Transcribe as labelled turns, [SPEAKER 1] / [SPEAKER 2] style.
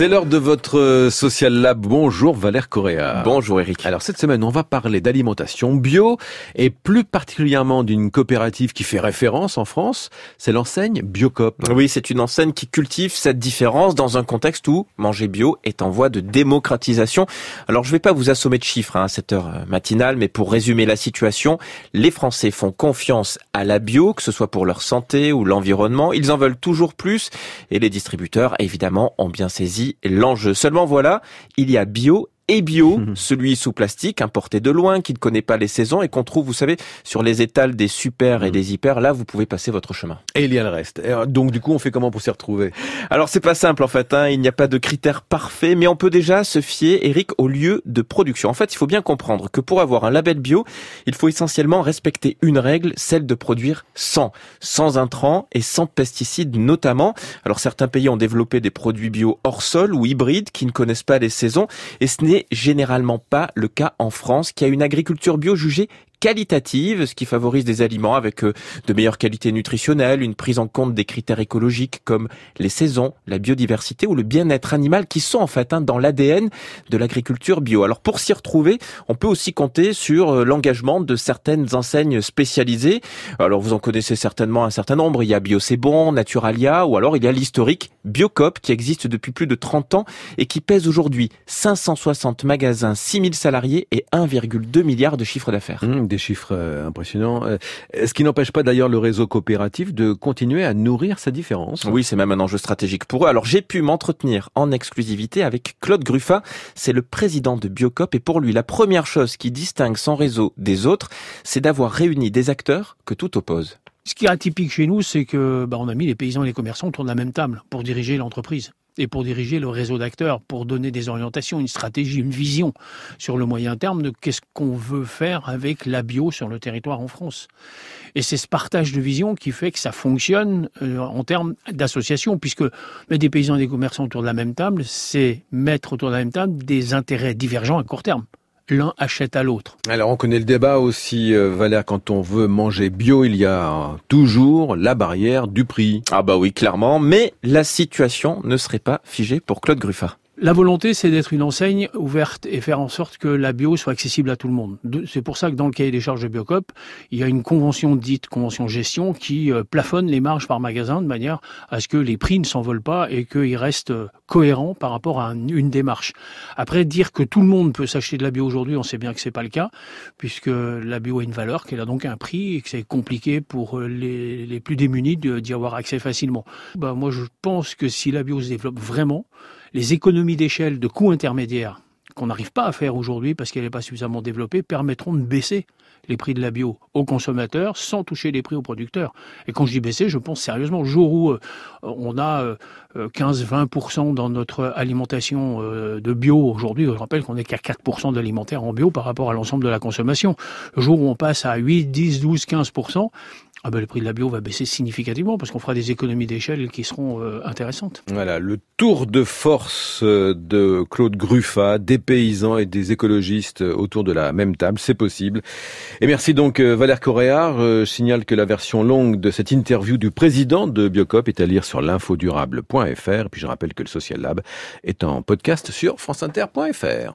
[SPEAKER 1] C'est l'heure de votre Social Lab. Bonjour Valère Correa.
[SPEAKER 2] Bonjour Eric.
[SPEAKER 1] Alors cette semaine, on va parler d'alimentation bio et plus particulièrement d'une coopérative qui fait référence en France, c'est l'enseigne Biocop.
[SPEAKER 2] Oui, c'est une enseigne qui cultive cette différence dans un contexte où manger bio est en voie de démocratisation. Alors je vais pas vous assommer de chiffres hein, à cette heure euh, matinale, mais pour résumer la situation, les Français font confiance à la bio, que ce soit pour leur santé ou l'environnement. Ils en veulent toujours plus et les distributeurs, évidemment, ont bien saisi l'enjeu. Seulement voilà, il y a bio et bio, mhm. celui sous plastique, importé de loin, qui ne connaît pas les saisons et qu'on trouve, vous savez, sur les étals des super et mhm. des hyper. Là, vous pouvez passer votre chemin.
[SPEAKER 1] Et il y a le reste. Donc, du coup, on fait comment pour s'y retrouver?
[SPEAKER 2] Alors, c'est pas simple, en fait. Hein. Il n'y a pas de critères parfaits, mais on peut déjà se fier, Eric, au lieu de production. En fait, il faut bien comprendre que pour avoir un label bio, il faut essentiellement respecter une règle, celle de produire sans, sans intrants et sans pesticides notamment. Alors, certains pays ont développé des produits bio hors sol ou hybrides qui ne connaissent pas les saisons et ce n'est généralement pas le cas en France, qui a une agriculture bio jugée qualitative, ce qui favorise des aliments avec euh, de meilleures qualités nutritionnelles, une prise en compte des critères écologiques comme les saisons, la biodiversité ou le bien-être animal qui sont en fait hein, dans l'ADN de l'agriculture bio. Alors pour s'y retrouver, on peut aussi compter sur euh, l'engagement de certaines enseignes spécialisées. Alors vous en connaissez certainement un certain nombre, il y a Bio Bon, Naturalia ou alors il y a l'historique Biocop qui existe depuis plus de 30 ans et qui pèse aujourd'hui 560 magasins, 6000 salariés et 1,2 milliard de chiffre d'affaires.
[SPEAKER 1] Mmh, des chiffres euh, impressionnants. Euh, ce qui n'empêche pas d'ailleurs le réseau coopératif de continuer à nourrir sa différence.
[SPEAKER 2] Oui, c'est même un enjeu stratégique pour eux. Alors j'ai pu m'entretenir en exclusivité avec Claude Gruffat, c'est le président de Biocop et pour lui la première chose qui distingue son réseau des autres, c'est d'avoir réuni des acteurs que tout oppose.
[SPEAKER 3] Ce qui est atypique chez nous, c'est que bah, on a mis les paysans et les commerçants autour de la même table pour diriger l'entreprise et pour diriger le réseau d'acteurs, pour donner des orientations, une stratégie, une vision sur le moyen terme de qu'est-ce qu'on veut faire avec la bio sur le territoire en France. Et c'est ce partage de vision qui fait que ça fonctionne euh, en termes d'association, puisque mettre des paysans et des commerçants autour de la même table, c'est mettre autour de la même table des intérêts divergents à court terme l'un achète à l'autre.
[SPEAKER 1] Alors on connaît le débat aussi, euh, Valère, quand on veut manger bio, il y a toujours la barrière du prix.
[SPEAKER 2] Ah bah oui, clairement, mais la situation ne serait pas figée pour Claude Gruffat.
[SPEAKER 3] La volonté, c'est d'être une enseigne ouverte et faire en sorte que la bio soit accessible à tout le monde. C'est pour ça que dans le cahier des charges de Biocop, il y a une convention dite convention gestion qui euh, plafonne les marges par magasin de manière à ce que les prix ne s'envolent pas et qu'ils restent euh, cohérents par rapport à une démarche. Après, dire que tout le monde peut s'acheter de la bio aujourd'hui, on sait bien que c'est pas le cas, puisque la bio a une valeur, qu'elle a donc un prix et que c'est compliqué pour euh, les, les plus démunis d'y avoir accès facilement. Bah, moi, je pense que si la bio se développe vraiment, les économies d'échelle de coûts intermédiaires qu'on n'arrive pas à faire aujourd'hui parce qu'elle n'est pas suffisamment développée permettront de baisser les prix de la bio aux consommateurs sans toucher les prix aux producteurs. Et quand je dis baisser, je pense sérieusement, le jour où euh, on a 15-20% euh, dans notre alimentation euh, de bio aujourd'hui, je rappelle qu'on n'est qu'à 4% d'alimentaire en bio par rapport à l'ensemble de la consommation. Le jour où on passe à 8, 10, 12, 15%, ah ben, le prix de la bio va baisser significativement parce qu'on fera des économies d'échelle qui seront intéressantes.
[SPEAKER 1] Voilà, le tour de force de Claude Gruffat, des paysans et des écologistes autour de la même table, c'est possible. Et merci donc euh, Valère Correa. Je signale que la version longue de cette interview du président de Biocop est à lire sur l'infodurable.fr. Puis je rappelle que le Social Lab est en podcast sur franceinter.fr.